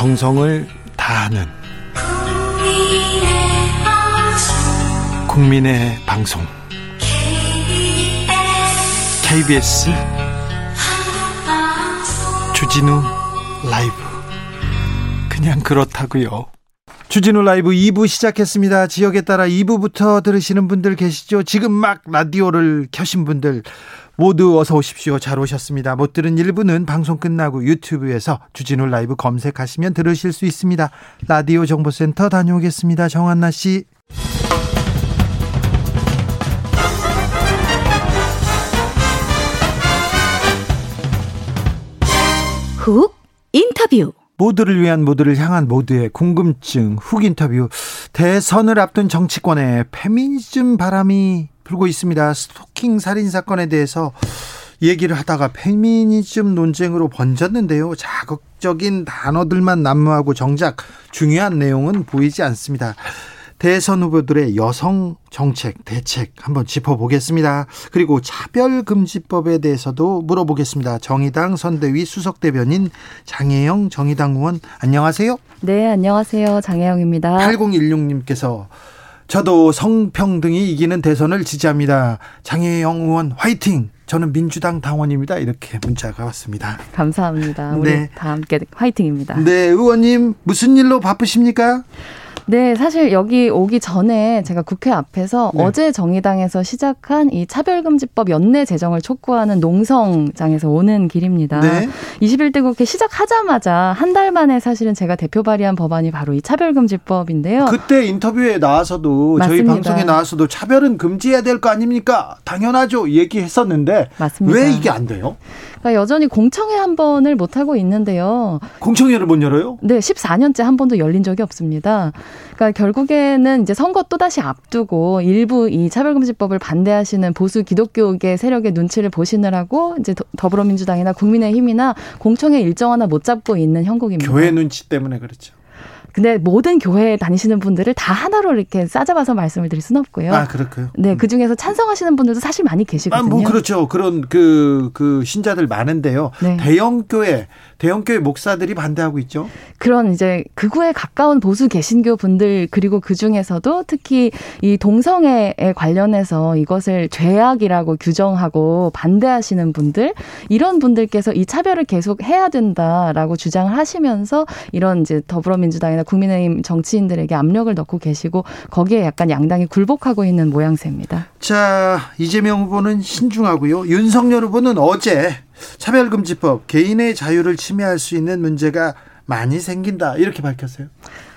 정성을 다하는 국민의 방송 KBS 주진우 라이브 그냥 그렇다고요. 주진우 라이브 2부 시작했습니다. 지역에 따라 2부부터 들으시는 분들 계시죠? 지금 막 라디오를 켜신 분들 모두 어서 오십시오. 잘 오셨습니다. 못 들은 1부는 방송 끝나고 유튜브에서 주진우 라이브 검색하시면 들으실 수 있습니다. 라디오 정보센터 다녀오겠습니다. 정한나 씨. 훅 인터뷰 모두를 위한 모두를 향한 모두의 궁금증 훅 인터뷰 대선을 앞둔 정치권에 페미니즘 바람이 불고 있습니다. 스토킹 살인 사건에 대해서 얘기를 하다가 페미니즘 논쟁으로 번졌는데요. 자극적인 단어들만 난무하고 정작 중요한 내용은 보이지 않습니다. 대선 후보들의 여성 정책, 대책 한번 짚어보겠습니다. 그리고 차별금지법에 대해서도 물어보겠습니다. 정의당 선대위 수석 대변인 장혜영 정의당 의원 안녕하세요. 네, 안녕하세요. 장혜영입니다. 8016님께서 저도 성평등이 이기는 대선을 지지합니다. 장혜영 의원 화이팅! 저는 민주당 당원입니다. 이렇게 문자가 왔습니다. 감사합니다. 우리 네. 다 함께 화이팅입니다. 네, 의원님 무슨 일로 바쁘십니까? 네, 사실 여기 오기 전에 제가 국회 앞에서 네. 어제 정의당에서 시작한 이 차별금지법 연내 제정을 촉구하는 농성장에서 오는 길입니다. 네. 21대 국회 시작하자마자 한 달 만에 사실은 제가 대표 발의한 법안이 바로 이 차별금지법인데요. 그때 인터뷰에 나와서도 맞습니다. 저희 방송에 나와서도 차별은 금지해야 될 거 아닙니까? 당연하죠. 얘기했었는데 맞습니다. 왜 이게 안 돼요? 그러니까 여전히 공청회 한 번을 못 하고 있는데요. 공청회를 못 열어요? 네, 14년째 한 번도 열린 적이 없습니다. 그러니까 결국에는 이제 선거 또 다시 앞두고 일부 이 차별금지법을 반대하시는 보수 기독교계 세력의 눈치를 보시느라고 이제 더불어민주당이나 국민의힘이나 공청회 일정 하나 못 잡고 있는 형국입니다. 교회 눈치 때문에 그렇죠. 근데 모든 교회에 다니시는 분들을 다 하나로 이렇게 싸잡아서 말씀을 드릴 수는 없고요. 아, 그렇고요. 네, 그 중에서 찬성하시는 분들도 사실 많이 계시거든요. 아, 뭐 그렇죠. 그런 그, 그 신자들 많은데요. 네. 대형 교회, 대형 교회 목사들이 반대하고 있죠. 그런 이제 극우에 가까운 보수 개신교 분들 그리고 그 중에서도 특히 이 동성애에 관련해서 이것을 죄악이라고 규정하고 반대하시는 분들 이런 분들께서 이 차별을 계속 해야 된다라고 주장을 하시면서 이런 이제 더불어민주당이나 국민의힘 정치인들에게 압력을 넣고 계시고 거기에 약간 양당이 굴복하고 있는 모양새입니다. 자 이재명 후보는 신중하고요. 윤석열 후보는 어제 차별금지법 개인의 자유를 침해할 수 있는 문제가 많이 생긴다 이렇게 밝혔어요.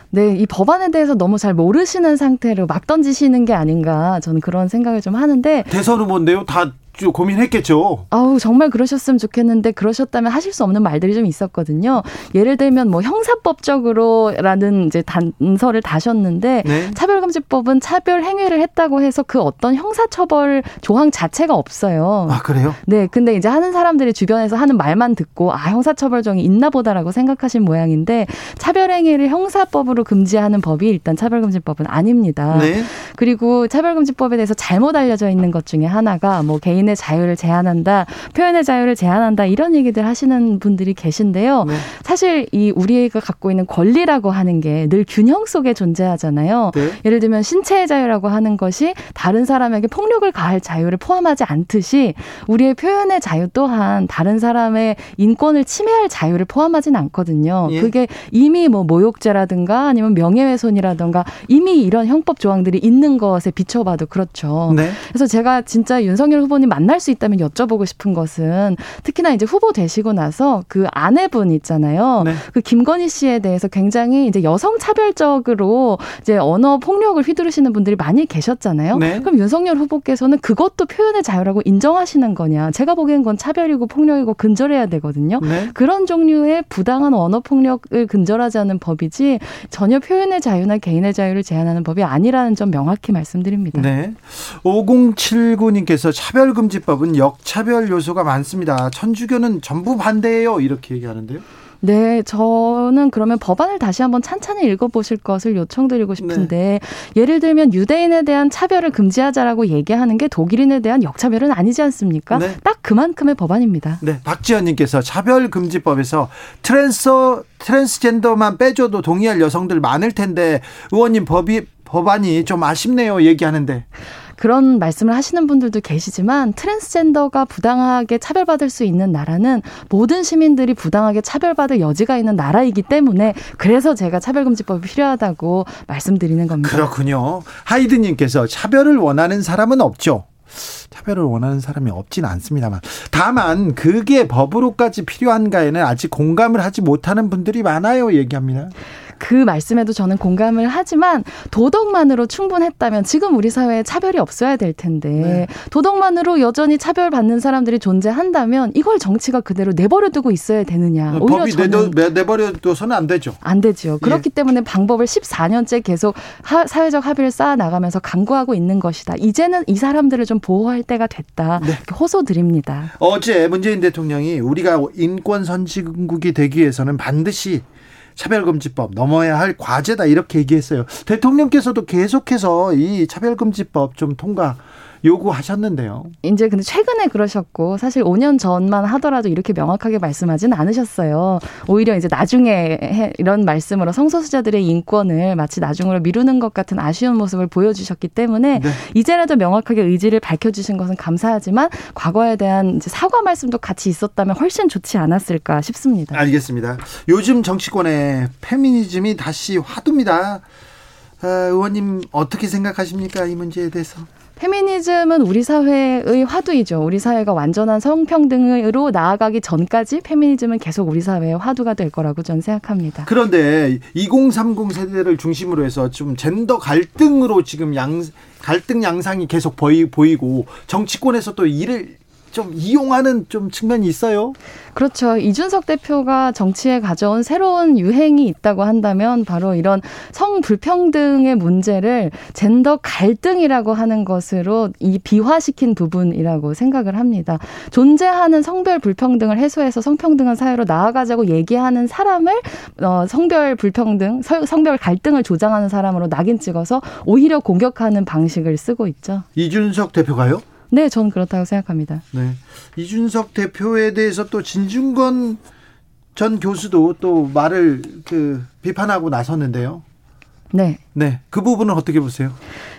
네, 이 법안에 대해서 너무 잘 모르시는 상태로 막 던지시는 게 아닌가 저는 그런 생각을 좀 하는데 대선 후보인데요. 다 고민했겠죠. 아우 정말 그러셨으면 좋겠는데 그러셨다면 하실 수 없는 말들이 좀 있었거든요. 예를 들면 뭐 형사법적으로라는 이제 단서를 다셨는데 네. 차별 금지법은 차별 행위를 했다고 해서 그 어떤 형사처벌 조항 자체가 없어요. 아 그래요? 네, 근데 이제 하는 사람들이 주변에서 하는 말만 듣고 아 형사처벌정이 있나보다라고 생각하신 모양인데 차별 행위를 형사법으로 금지하는 법이 일단 차별금지법은 아닙니다. 네. 그리고 차별금지법에 대해서 잘못 알려져 있는 것 중에 하나가 뭐 개인 개인의 자유를 제한한다, 표현의 자유를 제한한다 이런 얘기들 하시는 분들이 계신데요. 네. 사실 이 우리가 갖고 있는 권리라고 하는 게 늘 균형 속에 존재하잖아요. 네. 예를 들면 신체의 자유라고 하는 것이 다른 사람에게 폭력을 가할 자유를 포함하지 않듯이 우리의 표현의 자유 또한 다른 사람의 인권을 침해할 자유를 포함하지는 않거든요. 예. 그게 이미 뭐 모욕죄라든가 아니면 명예훼손이라든가 이미 이런 형법 조항들이 있는 것에 비춰봐도 그렇죠. 네. 그래서 제가 진짜 윤석열 후보님 만날 수 있다면 여쭤보고 싶은 것은 특히나 이제 후보 되시고 나서 그 아내분 있잖아요. 네. 그 김건희 씨에 대해서 굉장히 이제 여성 차별적으로 이제 언어 폭력 을 휘두르시는 분들이 많이 계셨잖아요. 네. 그럼 윤석열 후보께서는 그것도 표현의 자유라고 인정하시는 거냐? 제가 보기엔 건 차별이고 폭력이고 근절해야 되거든요. 네. 그런 종류의 부당한 언어 폭력을 근절하지 않은 법이지 전혀 표현의 자유나 개인의 자유를 제한하는 법이 아니라는 점 명확히 말씀드립니다. 네. 5079님께서 차별 차별금지법은 역차별 요소가 많습니다. 천주교는 전부 반대예요. 이렇게 얘기하는데요. 네, 저는 그러면 법안을 다시 한번 찬찬히 읽어보실 것을 요청드리고 싶은데 네. 예를 들면 유대인에 대한 차별을 금지하자라고 얘기하는 게 독일인에 대한 역차별은 아니지 않습니까? 네. 딱 그만큼의 법안입니다. 네, 박지현님께서 차별금지법에서 트랜서 트랜스젠더만 빼줘도 동의할 여성들 많을 텐데 의원님 법이 법안이 좀 아쉽네요 얘기하는데 그런 말씀을 하시는 분들도 계시지만 트랜스젠더가 부당하게 차별받을 수 있는 나라는 모든 시민들이 부당하게 차별받을 여지가 있는 나라이기 때문에 그래서 제가 차별금지법이 필요하다고 말씀드리는 겁니다. 그렇군요. 하이드님께서 차별을 원하는 사람은 없죠. 차별을 원하는 사람이 없지는 않습니다만 다만 그게 법으로까지 필요한가에는 아직 공감을 하지 못하는 분들이 많아요 얘기합니다. 그 말씀에도 저는 공감을 하지만 도덕만으로 충분했다면 지금 우리 사회에 차별이 없어야 될 텐데 네. 도덕만으로 여전히 차별받는 사람들이 존재한다면 이걸 정치가 그대로 내버려두고 있어야 되느냐. 오히려 법이 저는 내버려둬서는 안 되죠. 안 되죠. 그렇기 예. 때문에 방법을 14년째 계속 하, 사회적 합의를 쌓아 나가면서 강구하고 있는 것이다. 이제는 이 사람들을 좀 보호할 때가 됐다. 네. 호소 드립니다. 어제 문재인 대통령이 우리가 인권 선진국이 되기 위해서는 반드시 차별금지법 넘어야 할 과제다 이렇게 얘기했어요. 대통령께서도 계속해서 이 차별금지법 좀 통과 요구하셨는데요. 이제 근데 최근에 그러셨고 사실 5년 전만 하더라도 이렇게 명확하게 말씀하지는 않으셨어요. 오히려 이제 나중에 이런 말씀으로 성소수자들의 인권을 마치 나중으로 미루는 것 같은 아쉬운 모습을 보여주셨기 때문에 네. 이제라도 명확하게 의지를 밝혀주신 것은 감사하지만 과거에 대한 사과 말씀도 같이 있었다면 훨씬 좋지 않았을까 싶습니다. 알겠습니다. 요즘 정치권에 페미니즘이 다시 화두입니다. 어, 의원님 어떻게 생각하십니까 이 문제에 대해서? 페미니즘은 우리 사회의 화두이죠. 우리 사회가 완전한 성평등으로 나아가기 전까지 페미니즘은 계속 우리 사회의 화두가 될 거라고 저는 생각합니다. 그런데 2030 세대를 중심으로 해서 좀 젠더 갈등으로 지금 양 갈등 양상이 계속 보이, 보이고 정치권에서 또 이를 좀 이용하는 좀 측면이 있어요. 그렇죠. 이준석 대표가 정치에 가져온 새로운 유행이 있다고 한다면 바로 이런 성 불평등의 문제를 젠더 갈등이라고 하는 것으로 이 비화시킨 부분이라고 생각을 합니다. 존재하는 성별 불평등을 해소해서 성평등한 사회로 나아가자고 얘기하는 사람을 어, 성별 불평등, 성별 갈등을 조장하는 사람으로 낙인 찍어서 오히려 공격하는 방식을 쓰고 있죠. 이준석 대표가요? 네, 저는 그렇다고 생각합니다. 네. 이준석 대표에 대해서 또 진중권 전 교수도 또 말을 그 비판하고 나섰는데요. 네. 네. 그 부분은 어떻게 보세요?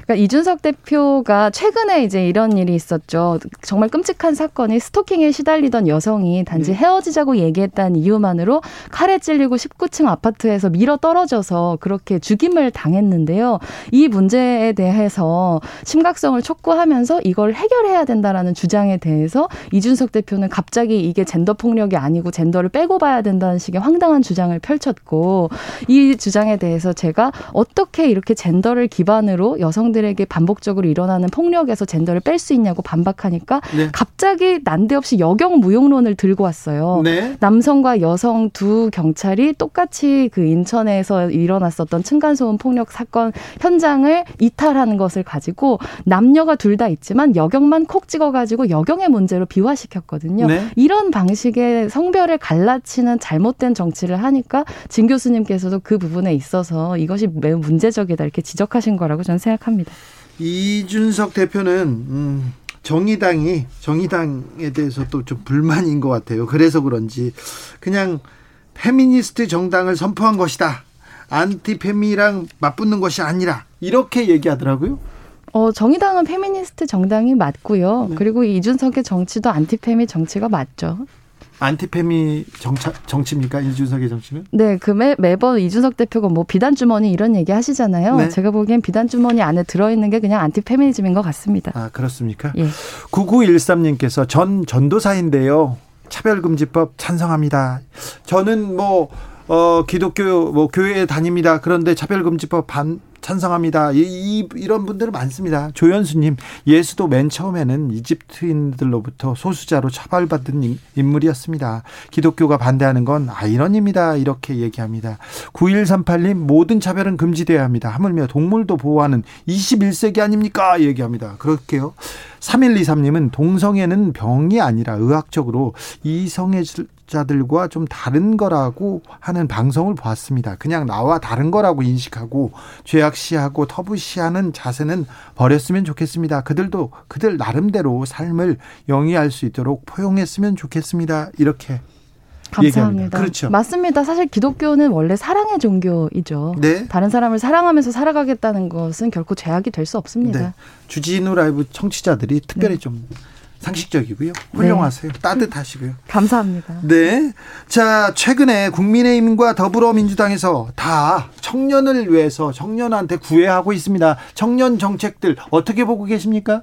그러니까 이준석 대표가 최근에 이제 이런 일이 있었죠. 정말 끔찍한 사건이 스토킹에 시달리던 여성이 단지 네. 헤어지자고 얘기했다는 이유만으로 칼에 찔리고 19층 아파트에서 밀어 떨어져서 그렇게 죽임을 당했는데요. 이 문제에 대해서 심각성을 촉구하면서 이걸 해결해야 된다라는 주장에 대해서 이준석 대표는 갑자기 이게 젠더 폭력이 아니고 젠더를 빼고 봐야 된다는 식의 황당한 주장을 펼쳤고 이 주장에 대해서 제가 어떻게 이렇게 젠더를 기반으로 여성들에게 반복적으로 일어나는 폭력에서 젠더를 뺄 수 있냐고 반박하니까 네. 갑자기 난데없이 여경 무용론을 들고 왔어요. 네. 남성과 여성 두 경찰이 똑같이 그 인천에서 일어났었던 층간소음 폭력 사건 현장을 이탈하는 것을 가지고 남녀가 둘 다 있지만 여경만 콕 찍어가지고 여경의 문제로 비화시켰거든요. 네. 이런 방식의 성별을 갈라치는 잘못된 정치를 하니까 진 교수님께서도 그 부분에 있어서 이것이 매우 문제적이다 이렇게 지적하신 거라고 저는 생각합니다. 이준석 대표는 음, 정의당이 정의당에 대해서 또 좀 불만인 것 같아요. 그래서 그런지 그냥 페미니스트 정당을 선포한 것이다. 안티페미랑 맞붙는 것이 아니라 이렇게 얘기하더라고요. 어, 정의당은 페미니스트 정당이 맞고요. 네. 그리고 이준석의 정치도 안티페미 정치가 맞죠. 안티페미 정차, 정치입니까 이준석의 정치는? 네, 그 매, 매번 이준석 대표가 뭐 비단 주머니 이런 얘기 하시잖아요. 네. 제가 보기엔 비단 주머니 안에 들어 있는 게 그냥 안티페미니즘인 것 같습니다. 아 그렇습니까? 예. 9913님께서 전 전도사인데요. 차별금지법 찬성합니다. 저는 뭐 어, 기독교 뭐 교회에 다닙니다. 그런데 차별금지법 반 찬성합니다. 이, 이 이런 분들 많습니다. 조현수님 예수도 맨 처음에는 이집트인들로부터 소수자로 처벌받은 인물이었습니다. 기독교가 반대하는 건 아이러니입니다. 이렇게 얘기합니다. 9138님 모든 차별은 금지돼야 합니다. 하물며 동물도 보호하는 21세기 아닙니까? 얘기합니다. 그렇게요. 3123님은 동성애는 병이 아니라 의학적으로 이성애자들과 좀 다른 거라고 하는 방송을 보았습니다. 그냥 나와 다른 거라고 인식하고 죄악 시하고 터부시하는 자세는 버렸으면 좋겠습니다. 그들도 그들 나름대로 삶을 영위할 수 있도록 포용했으면 좋겠습니다. 이렇게 감사합니다. 그렇죠. 맞습니다. 사실 기독교는 원래 사랑의 종교이죠. 네. 다른 사람을 사랑하면서 살아가겠다는 것은 결코 죄악이 될 수 없습니다. 네. 주진우 라이브 청취자들이 특별히 네. 좀 상식적이고요. 훌륭하세요. 네. 따뜻하시고요. 감사합니다. 네. 자, 최근에 국민의힘과 더불어민주당에서 다 청년을 위해서 청년한테 구애하고 있습니다. 청년 정책들 어떻게 보고 계십니까?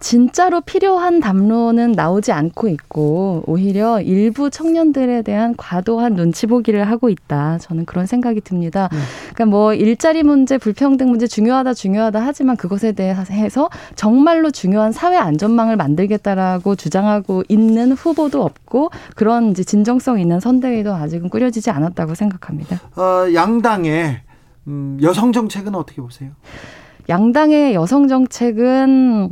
진짜로 필요한 담론은 나오지 않고 있고 오히려 일부 청년들에 대한 과도한 눈치 보기를 하고 있다. 저는 그런 생각이 듭니다. 네. 그러니까 뭐 일자리 문제, 불평등 문제 중요하다 중요하다 하지만 그것에 대해서 정말로 중요한 사회 안전망을 만들겠다라고 주장하고 있는 후보도 없고 그런 이제 진정성 있는 선대위도 아직은 꾸려지지 않았다고 생각합니다. 어, 양당의 음, 여성 정책은 어떻게 보세요? 양당의 여성 정책은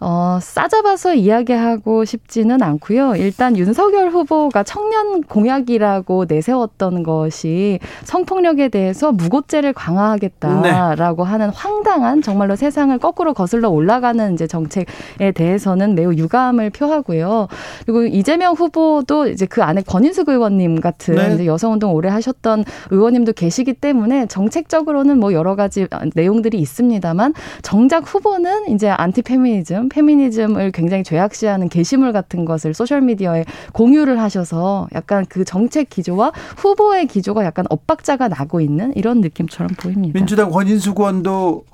어, 싸잡아서 이야기하고 싶지는 않고요. 일단 윤석열 후보가 청년 공약이라고 내세웠던 것이 성폭력에 대해서 무고죄를 강화하겠다라고 네. 하는 황당한 정말로 세상을 거꾸로 거슬러 올라가는 이제 정책에 대해서는 매우 유감을 표하고요. 그리고 이재명 후보도 이제 그 안에 권인숙 의원님 같은 네. 여성운동 오래 하셨던 의원님도 계시기 때문에 정책적으로는 뭐 여러 가지 내용들이 있습니다만 정작 후보는 이제 안티페미니즘 페미니즘을 굉장히 죄악시하는 게시물 같은 것을 소셜미디어에 공유를 하셔서 약간 그 정책 기조와 후보의 기조가 약간 엇박자가 나고 있는 이런 느낌처럼 보입니다. 민주당 권인수 의원도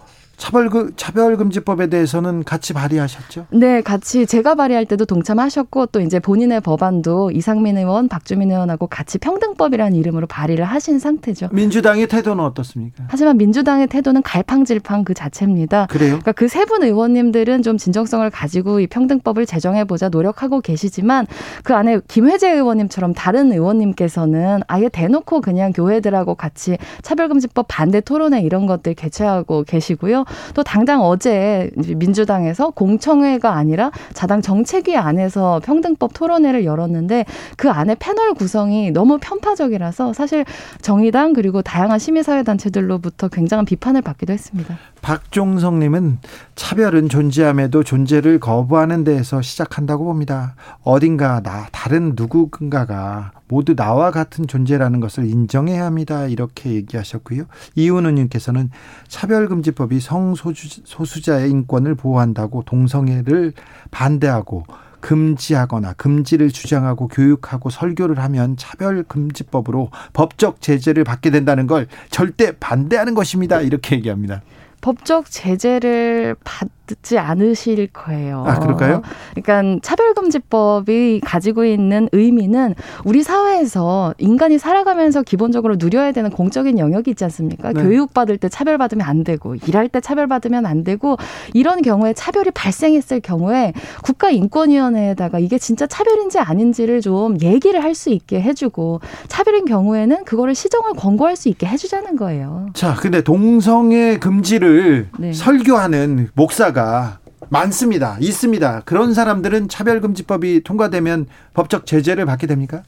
차별금 차별 금지법에 대해서는 같이 발의하셨죠? 네, 같이 제가 발의할 때도 동참하셨고 또 이제 본인의 법안도 이상민 의원, 박주민 의원하고 같이 평등법이라는 이름으로 발의를 하신 상태죠. 민주당의 태도는 어떻습니까? 하지만 민주당의 태도는 갈팡질팡 그 자체입니다. 그래요? 그러니까 그 세 분 의원님들은 좀 진정성을 가지고 이 평등법을 제정해 보자 노력하고 계시지만 그 안에 김회재 의원님처럼 다른 의원님께서는 아예 대놓고 그냥 교회들하고 같이 차별금지법 반대 토론회 이런 것들 개최하고 계시고요. 또 당장 어제 민주당에서 공청회가 아니라 자당 정책위 안에서 평등법 토론회를 열었는데 그 안에 패널 구성이 너무 편파적이라서 사실 정의당 그리고 다양한 시민사회 단체들로부터 굉장한 비판을 받기도 했습니다. 박종성님은 차별은 존재함에도 존재를 거부하는 데에서 시작한다고 봅니다. 어딘가 나 다른 누구인가가 모두 나와 같은 존재라는 것을 인정해야 합니다. 이렇게 얘기하셨고요. 이은우님께서는 차별금지법이 성소수자의 인권을 보호한다고 동성애를 반대하고 금지하거나 금지를 주장하고 교육하고 설교를 하면 차별금지법으로 법적 제재를 받게 된다는 걸 절대 반대하는 것입니다. 이렇게 얘기합니다. 법적 제재를 받 지 않으실 거예요. 아, 그럴까요? 그러니까 차별금지법이 가지고 있는 의미는 우리 사회에서 인간이 살아가면서 기본적으로 누려야 되는 공적인 영역이 있지 않습니까? 네. 교육받을 때 차별받으면 안 되고, 일할 때 차별받으면 안 되고, 이런 경우에 차별이 발생했을 경우에 국가인권위원회에다가 이게 진짜 차별인지 아닌지를 좀 얘기를 할 수 있게 해주고, 차별인 경우에는 그거를 시정을 권고할 수 있게 해주자는 거예요. 자, 근데 동성애 금지를 네. 설교하는 목사가 많습니다. 있습니다. 그런 사람들은 차별금지법이 통과되면 법적 제재를 받게 됩니까?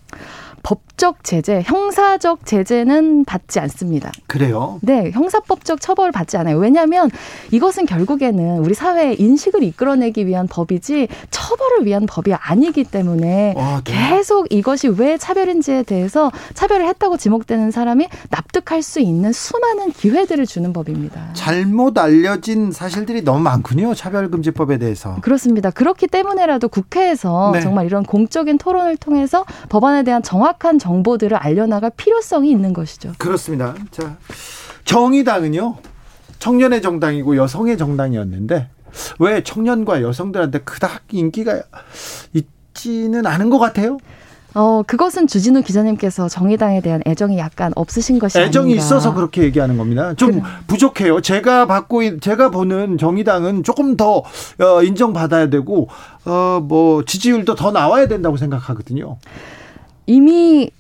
법적 제재, 형사적 제재는 받지 않습니다. 그래요? 네, 형사법적 처벌을 받지 않아요. 왜냐하면 이것은 결국에는 우리 사회의 인식을 이끌어내기 위한 법이지 처벌을 위한 법이 아니기 때문에 아, 네. 계속 이것이 왜 차별인지에 대해서 차별을 했다고 지목되는 사람이 납득할 수 있는 수많은 기회들을 주는 법입니다. 잘못 알려진 사실들이 너무 많군요. 차별금지법에 대해서. 그렇습니다. 그렇기 때문에라도 국회에서 네. 정말 이런 공적인 토론을 통해서 법안에 대한 정확 정확한 정보들을 알려나갈 필요성이 있는 것이죠. 그렇습니다. 자, 정의당은요. 청년의 정당이고 여성의 정당이었는데 왜 청년과 여성들한테 그닥 인기가 있지는 않은 것 같아요? 어, 그것은 주진우 기자님께서 정의당에 대한 애정이 약간 없으신 것이 애정이 아닌가. 있어서 그렇게 얘기하는 겁니다. 좀 그래. 부족해요. 제가 받고 제가 보는 정의당은 조금 더 어, 인정받아야 되고 어, 뭐 지지율도 더 나와야 된다고 생각하거든요. 이미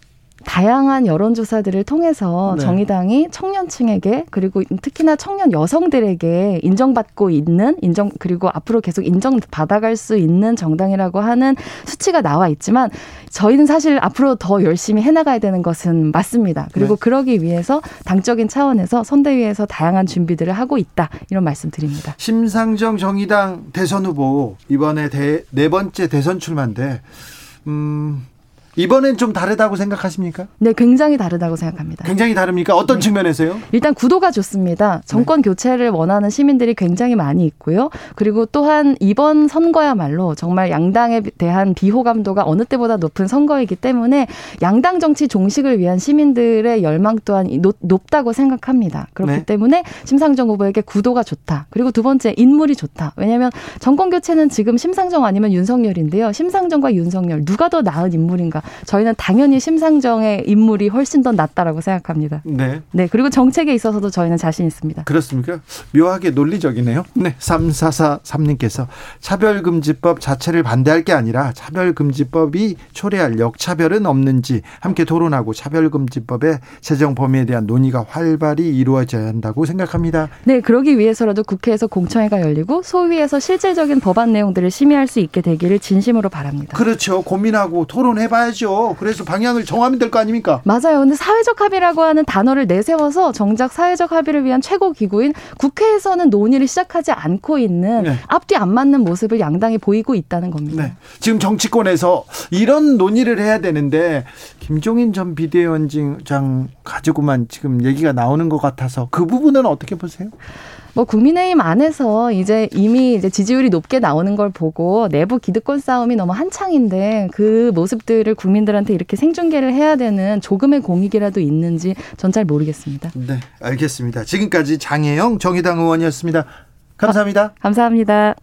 다양한 여론조사들을 통해서 네. 정의당이 청년층에게 그리고 특히나 청년 여성들에게 인정받고 있는 인정 그리고 앞으로 계속 인정받아갈 수 있는 정당이라고 하는 수치가 나와 있지만 저희는 사실 앞으로 더 열심히 해나가야 되는 것은 맞습니다. 그리고 네. 그러기 위해서 당적인 차원에서 선대위에서 다양한 준비들을 하고 있다 이런 말씀드립니다. 심상정 정의당 대선 후보 이번에 대, 네 번째 대선 출마인데 음. 이번엔 좀 다르다고 생각하십니까? 네, 굉장히 다르다고 생각합니다. 굉장히 다릅니까? 어떤 네. 측면에서요? 일단 구도가 좋습니다. 정권 네. 교체를 원하는 시민들이 굉장히 많이 있고요. 그리고 또한 이번 선거야말로 정말 양당에 대한 비호감도가 어느 때보다 높은 선거이기 때문에 양당 정치 종식을 위한 시민들의 열망 또한 높 다고 생각합니다. 그렇기 네. 때문에 심상정 후보에게 구도가 좋다. 그리고 두 번째 인물이 좋다. 왜냐하면 정권 교체는 지금 심상정 아니면 윤석열인데요. 심상정과 윤석열 누가 더 나은 인물인가? 저희는 당연히 심상정의 인물이 훨씬 더 낫다라고 생각합니다. 네. 네. 그리고 정책에 있어서도 저희는 자신 있습니다. 그렇습니까? 묘하게 논리적이네요. 네. 3443님께서 차별금지법 자체를 반대할 게 아니라 차별금지법이 초래할 역차별은 없는지 함께 토론하고 차별금지법의 제정 범위에 대한 논의가 활발히 이루어져야 한다고 생각합니다. 네. 그러기 위해서라도 국회에서 공청회가 열리고 소위에서 실질적인 법안 내용들을 심의할 수 있게 되기를 진심으로 바랍니다. 그렇죠. 고민하고 토론해봐야 해야죠. 그래서 방향을 정하면 될 거 아닙니까? 맞아요. 근데 사회적 합의라고 하는 단어를 내세워서 정작 사회적 합의를 위한 최고 기구인 국회에서는 논의를 시작하지 않고 있는 네. 앞뒤 안 맞는 모습을 양당이 보이고 있다는 겁니다. 네. 지금 정치권에서 이런 논의를 해야 되는데 김종인 전 비대위원장 가지고만 지금 얘기가 나오는 것 같아서 그 부분은 어떻게 보세요? 뭐 국민의힘 안에서 이제 이미 이제 지지율이 높게 나오는 걸 보고 내부 기득권 싸움이 너무 한창인데 그 모습들을 국민들한테 이렇게 생중계를 해야 되는 조금의 공익이라도 있는지 전 잘 모르겠습니다. 네, 알겠습니다. 지금까지 장혜영 정의당 의원이었습니다. 감사합니다. 아, 감사합니다.